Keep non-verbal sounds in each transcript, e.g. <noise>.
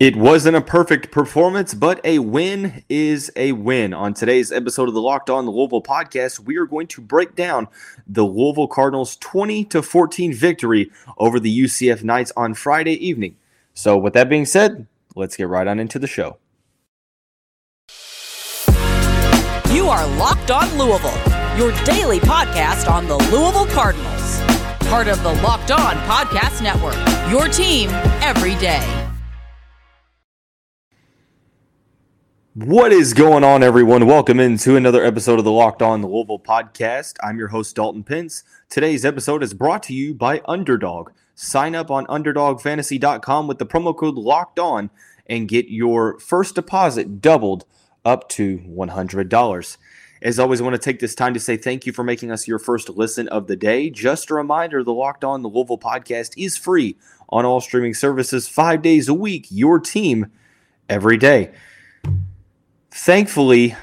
It wasn't a perfect performance, but a win is a win. On today's episode of the Locked On Louisville podcast, we are going to break down the Louisville Cardinals 20 to 14 victory over the UCF Knights on Friday evening. So, with that being said, let's get right on into the show. You are Locked On Louisville, your daily podcast on the Louisville Cardinals. Part of the Locked On Podcast Network, your team every day. What is going on, everyone? Welcome into another episode of the Locked On the Louisville podcast. I'm your host, Dalton Pence. Today's episode is brought to you by Underdog. Sign up on UnderdogFantasy.com with the promo code Locked On and get your first deposit doubled up to $100. As always, I want to take this time to say thank you for making us your first listen of the day. Just a reminder the Locked On the Louisville podcast is free on all streaming services five days a week. Your team every day. Thankfully,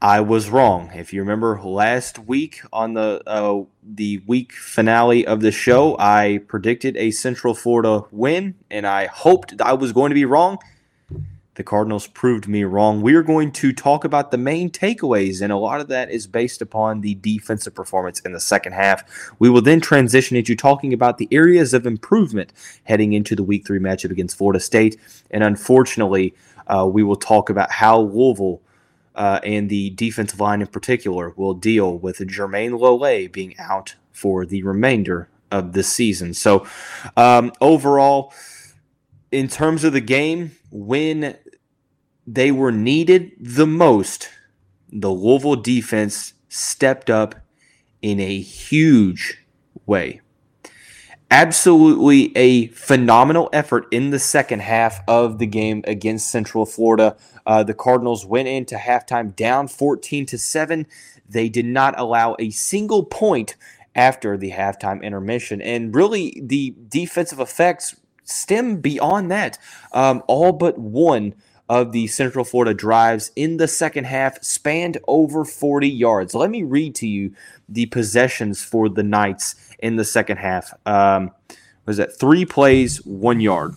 I was wrong. If you remember last week on the uh, the week finale of the show, I predicted a Central Florida win, and I hoped I was going to be wrong. The Cardinals proved me wrong. We are going to talk about the main takeaways, and a lot of that is based upon the defensive performance in the second half. We will then transition into talking about the areas of improvement heading into the Week Three matchup against Florida State, and unfortunately uh, we will talk about how Louisville uh, and the defensive line in particular will deal with Jermayne Lole being out for the remainder of the season. So, um, overall, in terms of the game, when they were needed the most, the Louisville defense stepped up in a huge way absolutely a phenomenal effort in the second half of the game against Central Florida. Uh, the Cardinals went into halftime down 14 to 7. They did not allow a single point after the halftime intermission. And really, the defensive effects stem beyond that. Um, all but one of the Central Florida drives in the second half spanned over 40 yards. Let me read to you the possessions for the Knights in the second half. Um, was that three plays, one yard,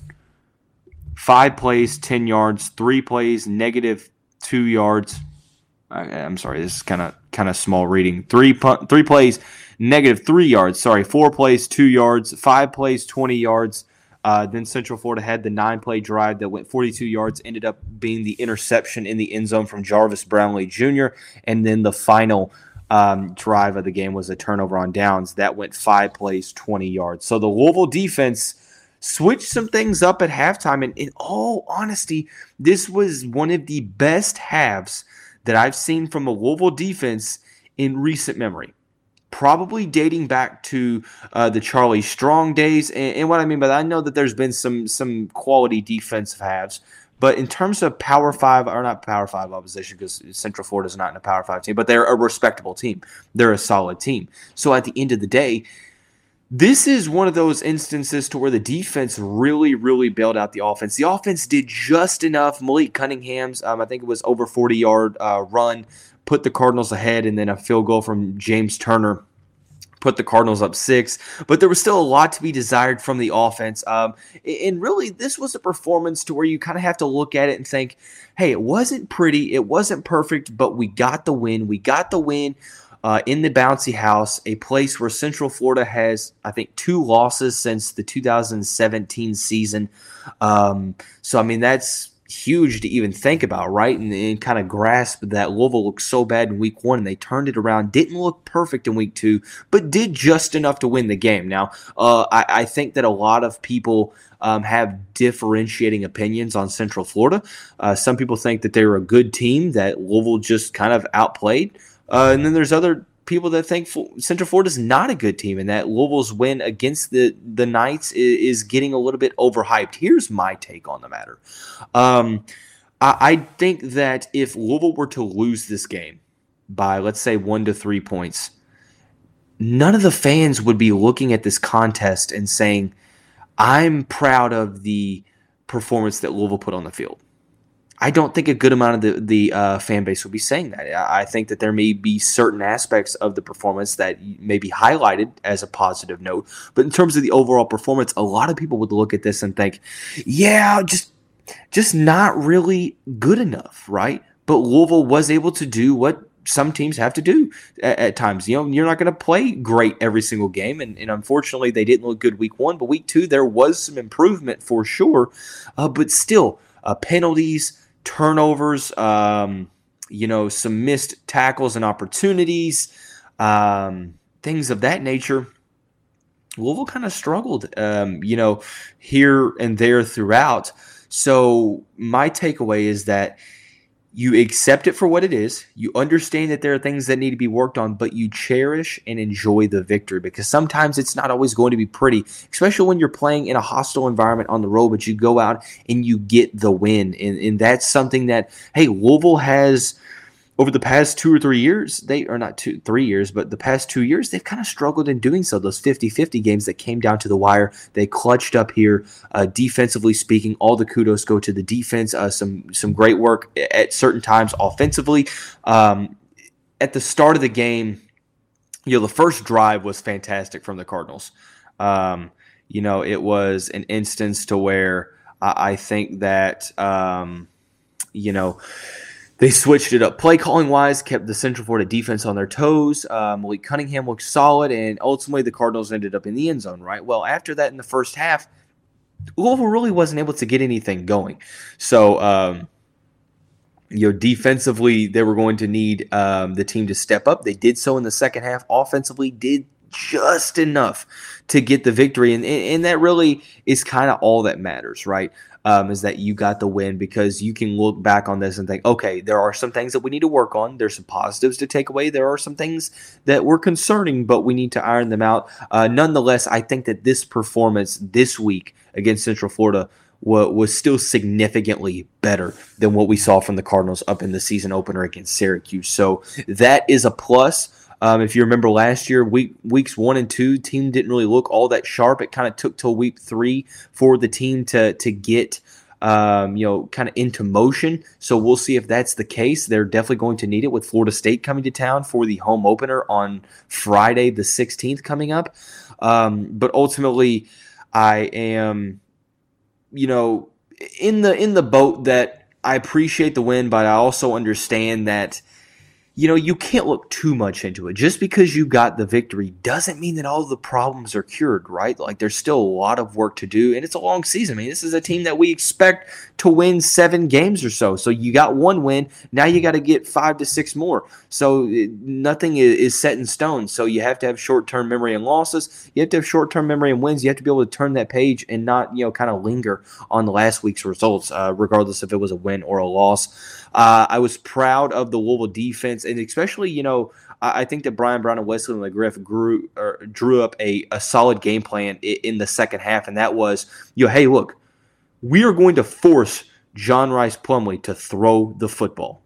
five plays, 10 yards, three plays, negative two yards. I, am sorry, this is kind of kind of small reading. Three three plays, negative three yards. Sorry, four plays, two yards, five plays, 20 yards. Uh, then Central Florida had the nine play drive that went 42 yards, ended up being the interception in the end zone from Jarvis Brownlee Jr. And then the final um, drive of the game was a turnover on downs that went five plays, 20 yards. So the Louisville defense switched some things up at halftime. And in all honesty, this was one of the best halves that I've seen from a Louisville defense in recent memory. Probably dating back to uh, the Charlie Strong days, and, and, what I mean by that, I know that there's been some some quality defensive halves, but in terms of Power Five, or not Power Five opposition, because Central Florida is not in a Power Five team, but they're a respectable team. They're a solid team. So at the end of the day, this is one of those instances to where the defense really, really bailed out the offense. The offense did just enough. Malik Cunningham's, um, I think it was over 40 yard uh, run, put the Cardinals ahead, and then a field goal from James Turner put the Cardinals up six, but there was still a lot to be desired from the offense. Um, and really, this was a performance to where you kind of have to look at it and think, hey, it wasn't pretty, it wasn't perfect, but we got the win. We got the win. Uh, in the bouncy house, a place where Central Florida has, I think, two losses since the 2017 season. Um, so, I mean, that's huge to even think about, right? And, and kind of grasp that Louisville looked so bad in week one and they turned it around. Didn't look perfect in week two, but did just enough to win the game. Now, uh, I, I, think that a lot of people um, have differentiating opinions on Central Florida. Uh, some people think that they were a good team that Louisville just kind of outplayed. Uh, and then there's other people that think Central Florida is not a good team and that Louisville's win against the the Knights is, getting a little bit overhyped. Here's my take on the matter. Um, I, I think that if Louisville were to lose this game by let's say one to three points, none of the fans would be looking at this contest and saying, "I'm proud of the." performance that Louisville put on the field. I don't think a good amount of the the uh, fan base will be saying that. I think that there may be certain aspects of the performance that may be highlighted as a positive note, but in terms of the overall performance, a lot of people would look at this and think, "Yeah, just just not really good enough, right? But Louisville was able to do what some teams have to do at, at times. You know, you're not going to play great every single game, and, and, unfortunately, they didn't look good week one. But week two, there was some improvement for sure. Uh, but still, uh, penalties, turnovers, um, you know, some missed tackles and opportunities, um, things of that nature. Louisville kind of struggled, um, you know, here and there throughout. So my takeaway is that you accept it for what it is. You understand that there are things that need to be worked on, but you cherish and enjoy the victory because sometimes it's not always going to be pretty, especially when you're playing in a hostile environment on the road, but you go out and you get the win. And, and that's something that, hey, Louisville has over the past two or three years, they are not two, three years, but the past two years, they've kind of struggled in doing so. Those 50 50 games that came down to the wire, they clutched up here. Uh, defensively speaking, all the kudos go to the defense. Uh, some, some great work at certain times offensively. Um, at the start of the game, you know, the first drive was fantastic from the Cardinals. Um, you know, it was an instance to where I, I think that, um, you know, they switched it up play calling wise, kept the Central Florida defense on their toes. Um, Malik Cunningham looked solid, and ultimately the Cardinals ended up in the end zone, right? Well, after that in the first half, Louisville really wasn't able to get anything going. So, um, you know, defensively, they were going to need um, the team to step up. They did so in the second half. Offensively, did just enough to get the victory. And, and that really is kind of all that matters, right? um, is that you got the win because you can look back on this and think, okay, there are some things that we need to work on. There's some positives to take away. There are some things that were concerning, but we need to iron them out. Uh, nonetheless, I think that this performance this week against Central Florida was still significantly better than what we saw from the Cardinals up in the season opener against Syracuse. So that is a plus. Um, if you remember last year, week weeks one and two, team didn't really look all that sharp. It kind of took till week three for the team to to get um, you know, kind of into motion. So we'll see if that's the case. They're definitely going to need it with Florida State coming to town for the home opener on Friday, the 16th, coming up. Um, but ultimately, I am, you know, in the in the boat that I appreciate the win, but I also understand that you know, you can't look too much into it. Just because you got the victory doesn't mean that all the problems are cured, right? Like there's still a lot of work to do, and it's a long season. I mean, this is a team that we expect to win seven games or so. So you got one win, now you got to get five to six more. So it, nothing is, set in stone. So you have to have short term memory and losses. You have to have short term memory and wins. You have to be able to turn that page and not, you know, kind of linger on last week's results, uh, regardless if it was a win or a loss. Uh, I was proud of the Louisville defense, and especially, you know, I, I think that Brian Brown and Wesley McGriff grew or drew up a, a solid game plan in, in the second half, and that was, you know, hey, look, we are going to force John Rhys Plumlee to throw the football.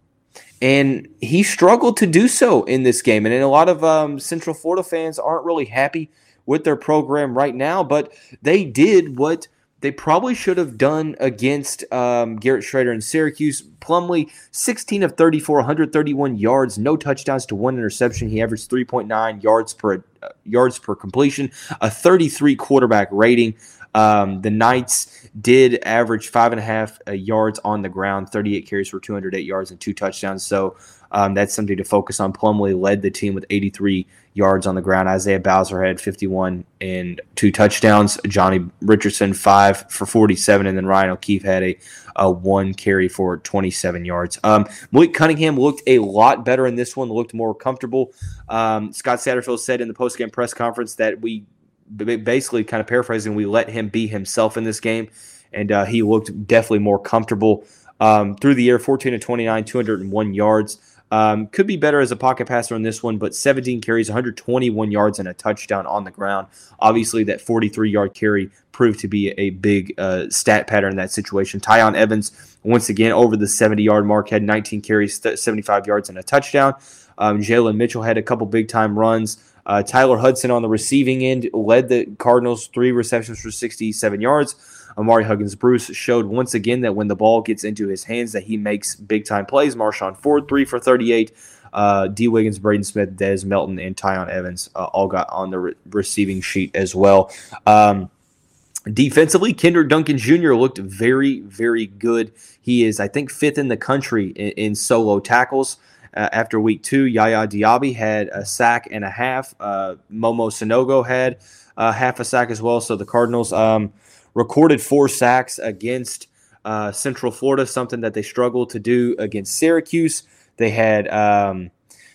And he struggled to do so in this game. And a lot of um, Central Florida fans aren't really happy with their program right now, but they did what – they probably should have done against um, Garrett Shrader and Syracuse. Plumlee, 16 of 34, 131 yards, no touchdowns to one interception. He averaged 3.9 yards per uh, yards per completion, a 33 quarterback rating. Um, the Knights did average five and a half uh, yards on the ground, 38 carries for 208 yards and two touchdowns. So um, that's something to focus on. Plumlee led the team with 83 yards on the ground. Isaiah Bowser had 51 and two touchdowns. Johnny Richardson, five for 47. And then Ryan O'Keefe had a, a one carry for 27 yards. Um, Malik Cunningham looked a lot better in this one, looked more comfortable. Um, Scott Satterfield said in the postgame press conference that we basically kind of paraphrasing, we let him be himself in this game. And uh, he looked definitely more comfortable. Um, through the air, 14 to 29, 201 yards. Um, could be better as a pocket passer on this one, but 17 carries, 121 yards, and a touchdown on the ground. Obviously, that 43 yard carry proved to be a big uh, stat pattern in that situation. Tiyon Evans, once again, over the 70 yard mark, had 19 carries, 75 yards, and a touchdown. Um, Jalen Mitchell had a couple big time runs. Uh, Tyler Hudson on the receiving end led the Cardinals three receptions for 67 yards. Ahmari Huggins Bruce showed once again that when the ball gets into his hands, that he makes big time plays. Marshon Ford three for 38. Uh, Dee Wiggins, Braden Smith, Des Melton, and Tiyon Evans uh, all got on the re- receiving sheet as well. Um, Defensively, Kendrick Duncan Jr. looked very, very good. He is, I think, fifth in the country in, in solo tackles. Uh, after week two, Yaya Diaby had a sack and a half. Uh, Momo Sanogo had uh, half a sack as well. So the Cardinals um, recorded four sacks against uh, Central Florida, something that they struggled to do against Syracuse. They had um,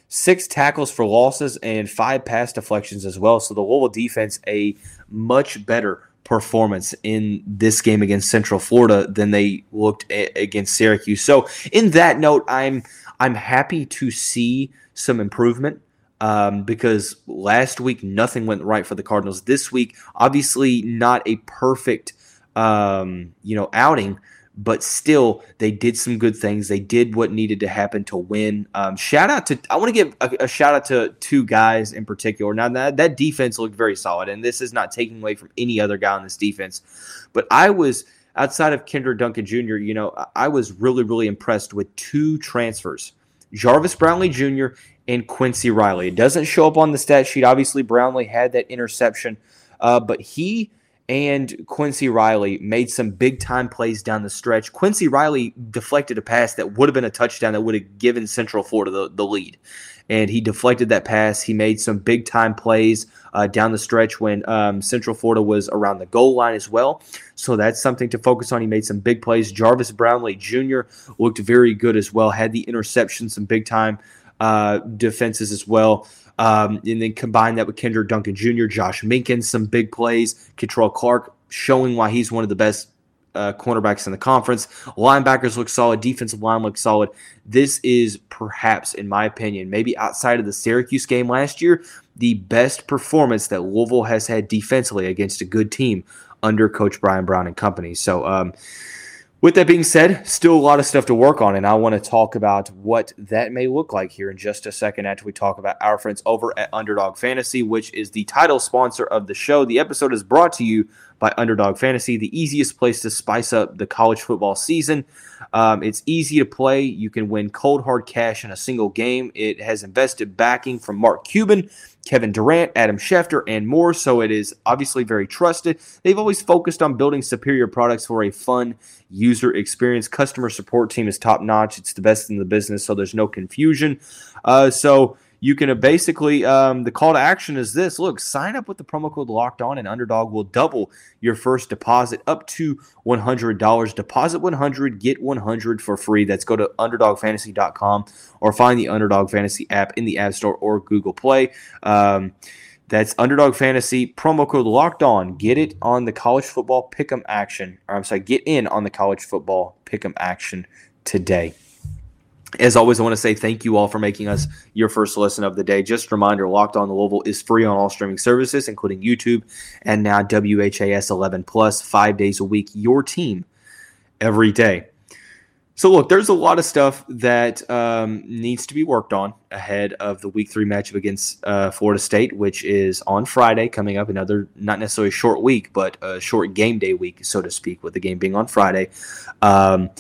six tackles for losses and five pass deflections as well. So the Louisville defense, a much better performance in this game against Central Florida than they looked against Syracuse. So, in that note, I'm I'm happy to see some improvement um, because last week nothing went right for the Cardinals. This week, obviously, not a perfect um, you know outing, but still they did some good things. They did what needed to happen to win. Um, shout out to I want to give a, a, shout out to two guys in particular. Now that that defense looked very solid, and this is not taking away from any other guy on this defense, but I was outside of Kendrick Duncan Jr. You know I was really really impressed with two transfers, Jarvis Brownlee Jr. and Quincy Riley. It doesn't show up on the stat sheet. Obviously Brownlee had that interception, uh, but he and Quincy Riley made some big time plays down the stretch. Quincy Riley deflected a pass that would have been a touchdown that would have given Central Florida the, the lead. And he deflected that pass. He made some big time plays uh, down the stretch when um, Central Florida was around the goal line as well. So that's something to focus on. He made some big plays. Jarvis Brownlee Jr. looked very good as well, had the interception, some big time uh, defenses as well. Um, and then combine that with Kendrick Duncan Jr., Josh Minkins, some big plays, Kei'Trel Clark showing why he's one of the best uh, cornerbacks in the conference. Linebackers look solid. Defensive line looks solid. This is perhaps, in my opinion, maybe outside of the Syracuse game last year, the best performance that Louisville has had defensively against a good team under Coach Brian Brown and company. So, um, with that being said, still a lot of stuff to work on, and I want to talk about what that may look like here in just a second after we talk about our friends over at Underdog Fantasy, which is the title sponsor of the show. The episode is brought to you by Underdog Fantasy, the easiest place to spice up the college football season. Um, it's easy to play. You can win cold hard cash in a single game. It has invested backing from Mark Cuban Kevin Durant, Adam Schefter, and more. So it is obviously very trusted. They've always focused on building superior products for a fun user experience. Customer support team is top notch. It's the best in the business, so there's no confusion. Uh, so you can uh, basically um, the call to action is this. Look sign up with the promo code locked on and underdog will double your first deposit up to $100 deposit 100 get 100 for free. That's go to underdogfantasy.com or find the underdog fantasy app in the app store or google play. Um, that's underdog fantasy promo code locked on. Get it on the college football pick'em action. Or i'm sorry get in on the college football pick'em action today as always, I want to say thank you all for making us your first listen of the day. Just a reminder Locked On the Louisville is free on all streaming services, including YouTube and now WHAS 11 Plus, five days a week. Your team every day. So, look, there's a lot of stuff that um, needs to be worked on ahead of the week three matchup against uh, Florida State, which is on Friday, coming up. Another, not necessarily short week, but a short game day week, so to speak, with the game being on Friday. Um,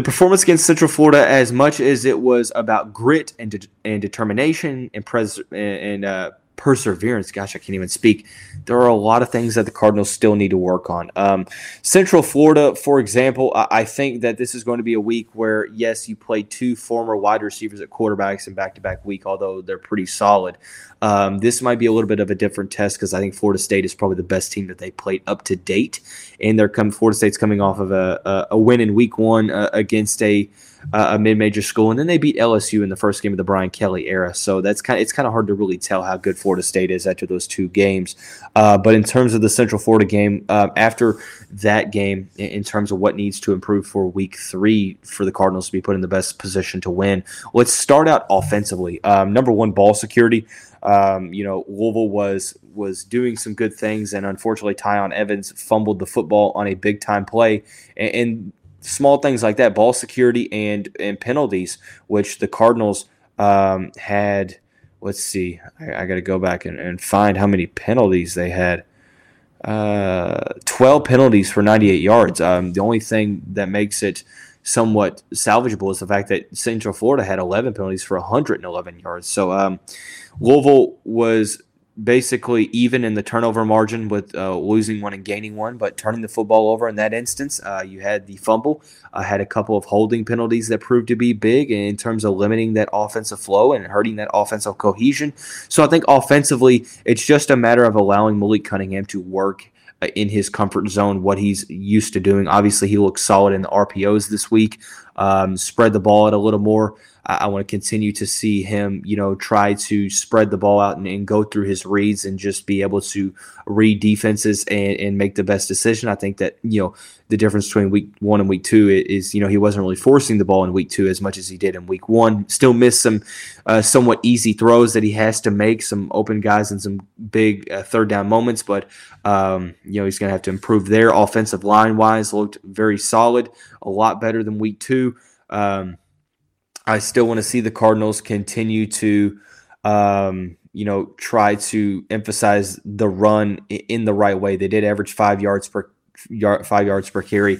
the performance against Central Florida, as much as it was about grit and, de- and determination and, pres- and uh, perseverance. Gosh, I can't even speak. There are a lot of things that the Cardinals still need to work on. Um, Central Florida, for example, I, I think that this is going to be a week where, yes, you play two former wide receivers at quarterbacks in back to back week, although they're pretty solid. Um, this might be a little bit of a different test because I think Florida State is probably the best team that they played up to date, and they're coming. Florida State's coming off of a, a, a win in Week One uh, against a uh, a mid-major school, and then they beat LSU in the first game of the Brian Kelly era. So that's kind it's kind of hard to really tell how good Florida State is after those two games. Uh, but in terms of the Central Florida game, uh, after that game, in terms of what needs to improve for Week Three for the Cardinals to be put in the best position to win, let's start out offensively. Um, number one, ball security. Um, you know, Louisville was was doing some good things, and unfortunately, Tiyon Evans fumbled the football on a big time play, and, and small things like that, ball security and and penalties, which the Cardinals um, had. Let's see, I, I got to go back and, and find how many penalties they had. Uh, 12 penalties for 98 yards. Um, the only thing that makes it somewhat salvageable is the fact that Central Florida had 11 penalties for 111 yards. So um, Louisville was basically even in the turnover margin with uh, losing one and gaining one, but turning the football over in that instance. Uh, you had the fumble, uh, had a couple of holding penalties that proved to be big in terms of limiting that offensive flow and hurting that offensive cohesion. So I think offensively, it's just a matter of allowing Malik Cunningham to work in his comfort zone, what he's used to doing. Obviously, he looks solid in the RPOs this week. Um, spread the ball out a little more. I, I want to continue to see him, you know, try to spread the ball out and, and, go through his reads and just be able to read defenses and, and make the best decision. I think that, you know, the difference between week one and week two is, you know, he wasn't really forcing the ball in week two as much as he did in week one. Still missed some uh, somewhat easy throws that he has to make, some open guys and some big uh, third down moments, but, um, you know, he's going to have to improve there. Offensive line wise, looked very solid, a lot better than week two. Um, I still want to see the Cardinals continue to, um, you know, try to emphasize the run in the right way. They did average five yards per yard, five yards per carry.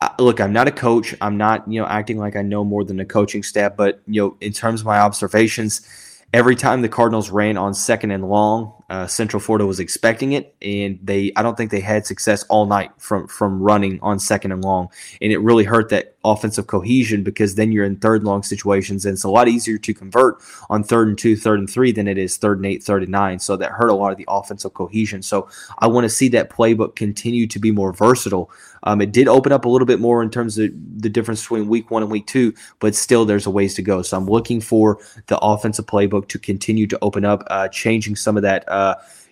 Uh, look, I'm not a coach. I'm not, you know, acting like I know more than the coaching staff. But you know, in terms of my observations, every time the Cardinals ran on second and long, uh, Central Florida was expecting it, and they I don't think they had success all night from from running on second and long, and it really hurt that offensive cohesion because then you're in third long situations, and it's a lot easier to convert on third and two, third and three than it is third and eight, third and nine. So that hurt a lot of the offensive cohesion. So I want to see that playbook continue to be more versatile. Um, it did open up a little bit more in terms of the difference between week one and week two, but still there's a ways to go. So I'm looking for the offensive playbook to continue to open up, uh, changing some of that. Uh,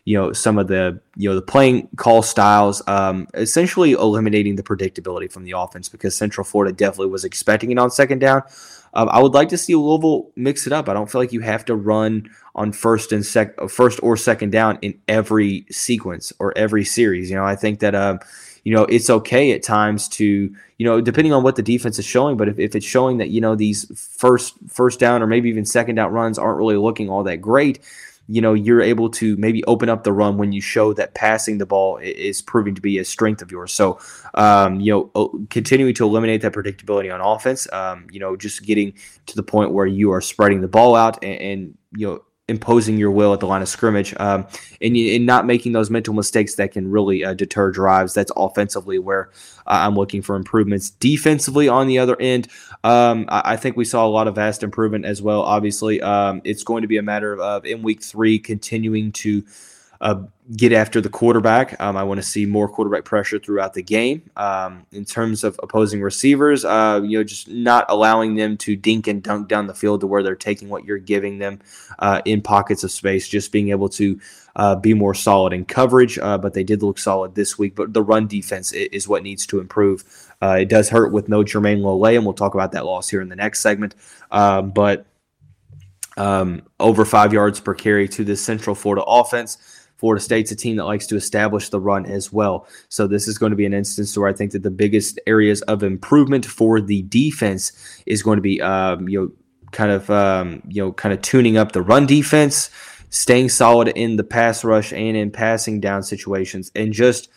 you know some of the you know the playing call styles, um, essentially eliminating the predictability from the offense because Central Florida definitely was expecting it on second down. Um, I would like to see Louisville mix it up. I don't feel like you have to run on first and sec, first or second down in every sequence or every series. You know, I think that um, you know it's okay at times to you know depending on what the defense is showing, but if, if it's showing that you know these first first down or maybe even second down runs aren't really looking all that great you know you're able to maybe open up the run when you show that passing the ball is proving to be a strength of yours. So, um, you know, continuing to eliminate that predictability on offense, um, you know, just getting to the point where you are spreading the ball out and, and you know imposing your will at the line of scrimmage um, and, and not making those mental mistakes that can really uh, deter drives. That's offensively where uh, I'm looking for improvements. Defensively, on the other end, um, I, I, think we saw a lot of vast improvement as well. Obviously, um, it's going to be a matter of in week three continuing to uh, get after the quarterback. Um, I want to see more quarterback pressure throughout the game. Um, in terms of opposing receivers, uh, you know, just not allowing them to dink and dunk down the field to where they're taking what you're giving them uh, in pockets of space. Just being able to uh, be more solid in coverage. Uh, but they did look solid this week. But the run defense is what needs to improve. Uh, it does hurt with no Jermayne Lole, and we'll talk about that loss here in the next segment. Um, but um, over five yards per carry to the Central Florida offense. Florida State's a team that likes to establish the run as well. So this is going to be an instance where I think that the biggest areas of improvement for the defense is going to be, um, you know, kind of, um, you know, kind of tuning up the run defense, staying solid in the pass rush and in passing down situations, and just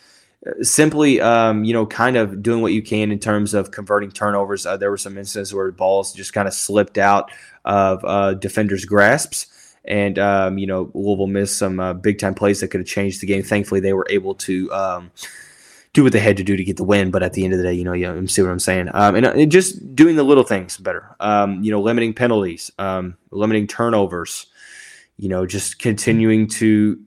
uh, simply, um, you know, kind of doing what you can in terms of converting turnovers. Uh, there were some instances where balls just kind of slipped out of uh, defenders' grasps and um, you know Louisville missed some uh, big time plays that could have changed the game. Thankfully, they were able to um, do what they had to do to get the win. But at the end of the day, you know, you see what I'm saying, um, and, uh, and, just doing the little things better. Um, you know, limiting penalties, um, limiting turnovers. You know, just continuing to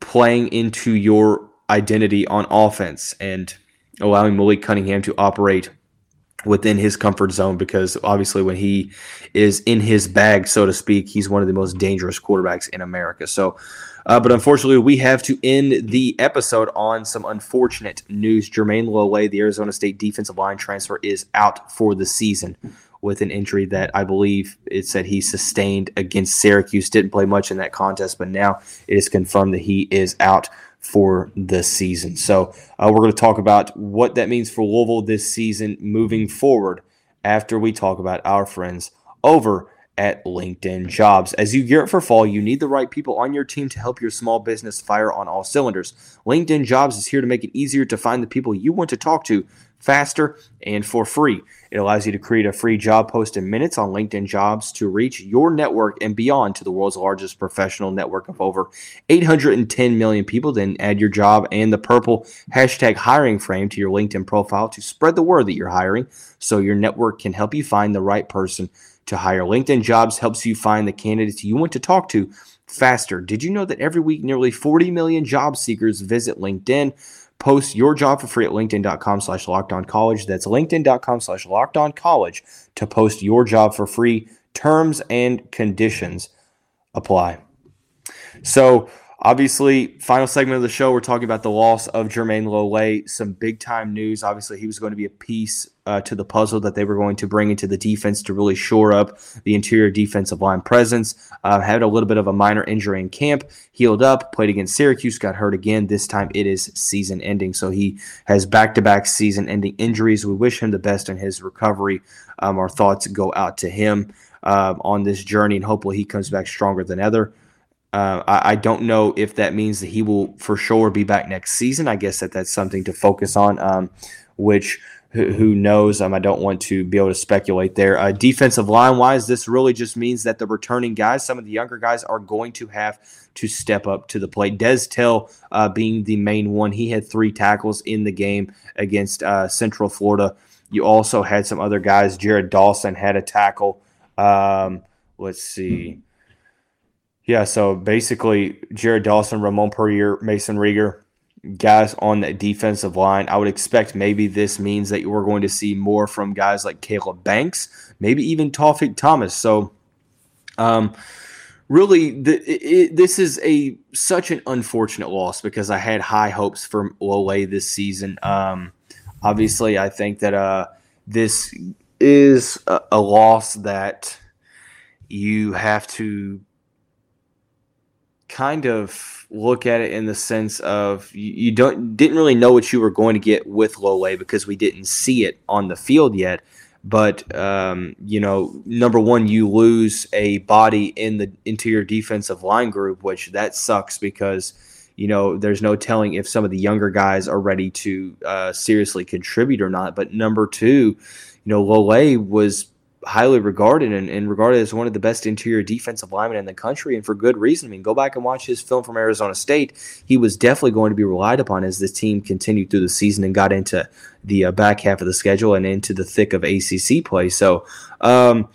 playing into your identity on offense and allowing Malik Cunningham to operate within his comfort zone because obviously when he is in his bag, so to speak, he's one of the most dangerous quarterbacks in America. So, uh, but unfortunately, we have to end the episode on some unfortunate news. Jermayne Lole, the Arizona State defensive line transfer, is out for the season with an injury that I believe it said he sustained against Syracuse. Didn't play much in that contest, but now it is confirmed that he is out for the season. So uh, we're going to talk about what that means for Louisville this season moving forward after we talk about our friends over at LinkedIn Jobs. As you gear up for fall, you need the right people on your team to help your small business fire on all cylinders. LinkedIn Jobs is here to make it easier to find the people you want to talk to faster and for free. It allows you to create a free job post in minutes on LinkedIn Jobs to reach your network and beyond to the world's largest professional network of over 810 million people. Then add your job and the purple hashtag hiring frame to your LinkedIn profile to spread the word that you're hiring so your network can help you find the right person to hire. LinkedIn Jobs helps you find the candidates you want to talk to faster. Did you know that every week nearly 40 million job seekers visit LinkedIn? Post your job for free at linkedin.com slash college. That's linkedin.com slash college to post your job for free. Terms and conditions apply. So, obviously, final segment of the show, we're talking about the loss of Jermayne Lole. Some big time news. Obviously, he was going to be a piece uh, to the puzzle that they were going to bring into the defense to really shore up the interior defensive line presence. Uh, had a little bit of a minor injury in camp, healed up, played against Syracuse, got hurt again. This time it is season ending. So he has back to back season ending injuries. We wish him the best in his recovery. Um, our thoughts go out to him uh, on this journey, and hopefully he comes back stronger than ever. Uh, I, I, don't know if that means that he will for sure be back next season. I guess that that's something to focus on, um, which who, knows? Um, I don't want to be able to speculate there. Uh, defensive line wise, this really just means that the returning guys, some of the younger guys, are going to have to step up to the plate. Des Tell uh, being the main one, he had three tackles in the game against uh, Central Florida. You also had some other guys. Jared Dawson had a tackle. Um, let's see. Yeah, so basically, Jared Dawson, Ramon Puryear, Mason Reiger, guys on that defensive line. I would expect maybe this means that we're going to see more from guys like Caleb Banks, maybe even Tawfiq Thomas. So, um, really, the, it, this is a such an unfortunate loss because I had high hopes for Lole this season. Um, obviously, I think that uh, this is a, a loss that you have to kind of look at it in the sense of you, you, don't didn't really know what you were going to get with Lole because we didn't see it on the field yet. But um, you know, number one, you lose a body in the interior defensive line group, which that sucks because you know there's no telling if some of the younger guys are ready to uh, seriously contribute or not. But number two, you know, Lole was highly regarded and, and, regarded as one of the best interior defensive linemen in the country, and for good reason. I mean, go back and watch his film from Arizona State. He was definitely going to be relied upon as this team continued through the season and got into the uh, back half of the schedule and into the thick of ACC play. So, um,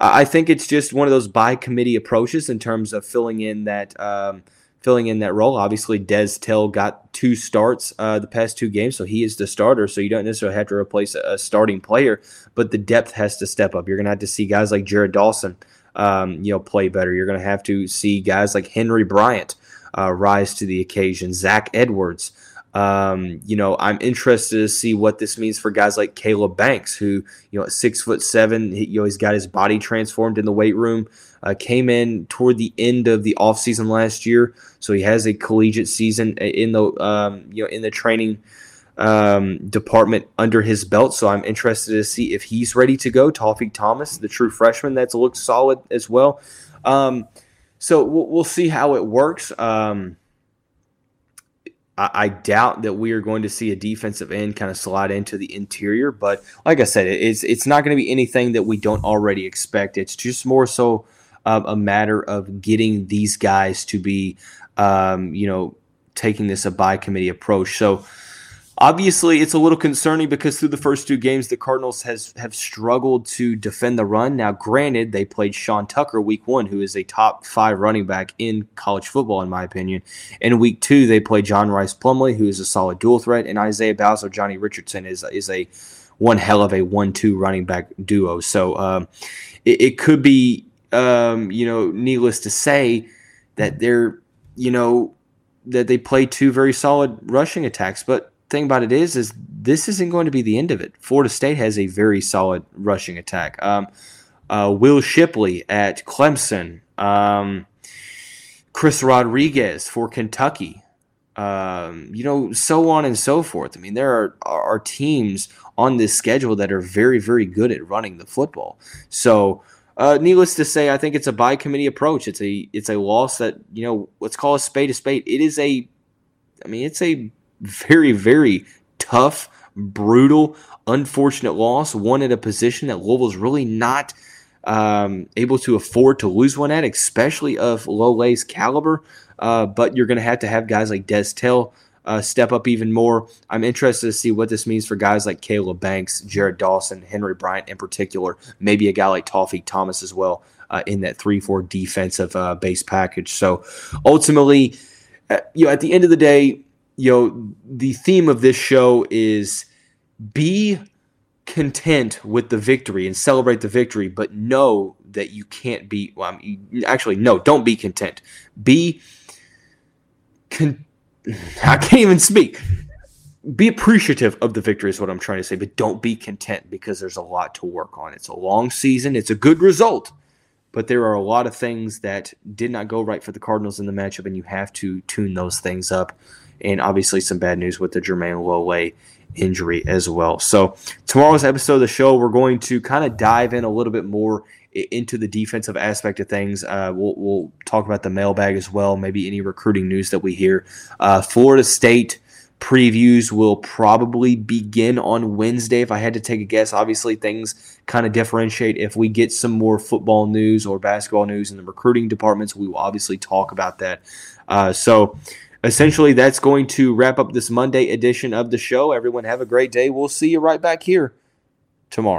I think it's just one of those by committee approaches in terms of filling in that. Um, filling in that role. Obviously, Des Tell got two starts uh, the past two games, so he is the starter. So you don't necessarily have to replace a, a starting player, but the depth has to step up. You're going to have to see guys like Jared Dawson, um, you know, play better. You're going to have to see guys like Henry Bryant uh, rise to the occasion. Zach Edwards. Um, you know, I'm interested to see what this means for guys like Caleb Banks, who, you know, at six foot seven, he, you know, he's got his body transformed in the weight room. Uh, came in toward the end of the offseason last year, so he has a collegiate season in the um, you know in the training um, department under his belt. So I'm interested to see if he's ready to go. Toffee Thomas, the true freshman, that's looked solid as well. Um, so we'll, we'll, see how it works. Um, I, I, doubt that we are going to see a defensive end kind of slide into the interior, but like I said, it's it's not going to be anything that we don't already expect. It's just more so a matter of getting these guys to be, um, you know, taking this a by committee approach. So obviously, it's a little concerning because through the first two games, the Cardinals has have struggled to defend the run. Now, granted, they played Sean Tucker week one, who is a top five running back in college football, in my opinion. In week two, they played John Rhys Plumlee, who is a solid dual threat, and Isaiah Bowser, Johnny Richardson is is a one hell of a one-two running back duo. So um, it, it could be um, you know, needless to say, that they're, you know, that they play two very solid rushing attacks. But thing about it is, is this isn't going to be the end of it. Florida State has a very solid rushing attack. Um, uh, Will Shipley at Clemson, um, Chris Rodriguez for Kentucky, um, you know, so on and so forth. I mean, there are, are teams on this schedule that are very, very good at running the football. So, uh, needless to say, I think it's a by committee approach. It's a it's a loss that you know let's call a spade a spade. It is a, I mean, it's a very very tough brutal, unfortunate loss, one at a position that Louisville's really not um, able to afford to lose one at, especially of Lole's caliber. Uh, but you're going to have to have guys like Des Tell uh, step up even more. I'm interested to see what this means for guys like Caleb Banks, Jared Dawson, Henry Bryant in particular, maybe a guy like Toffee Thomas as well uh, in that 3 4 defensive uh, base package. So ultimately, uh, you know, at the end of the day, you know, the theme of this show is be content with the victory and celebrate the victory, but know that you can't be. Well, I mean, actually, no, don't be content. Be. Con- <laughs> I can't even speak. Be appreciative of the victory is what I'm trying to say, but don't be content because there's a lot to work on. It's a long season. It's a good result, but there are a lot of things that did not go right for the Cardinals in the matchup, and you have to tune those things up. And obviously, some bad news with the Jermayne Lole injury as well. So, tomorrow's episode of the show, we're going to kind of dive in a little bit more into the defensive aspect of things. Uh, we'll, we'll, talk about the mailbag as well, maybe any recruiting news that we hear. Uh, Florida State previews will probably begin on Wednesday. If I had to take a guess, obviously things kind of differentiate. If we get some more football news or basketball news in the recruiting departments, we will obviously talk about that. Uh, so, essentially, that's going to wrap up this Monday edition of the show. Everyone, have a great day. We'll see you right back here tomorrow.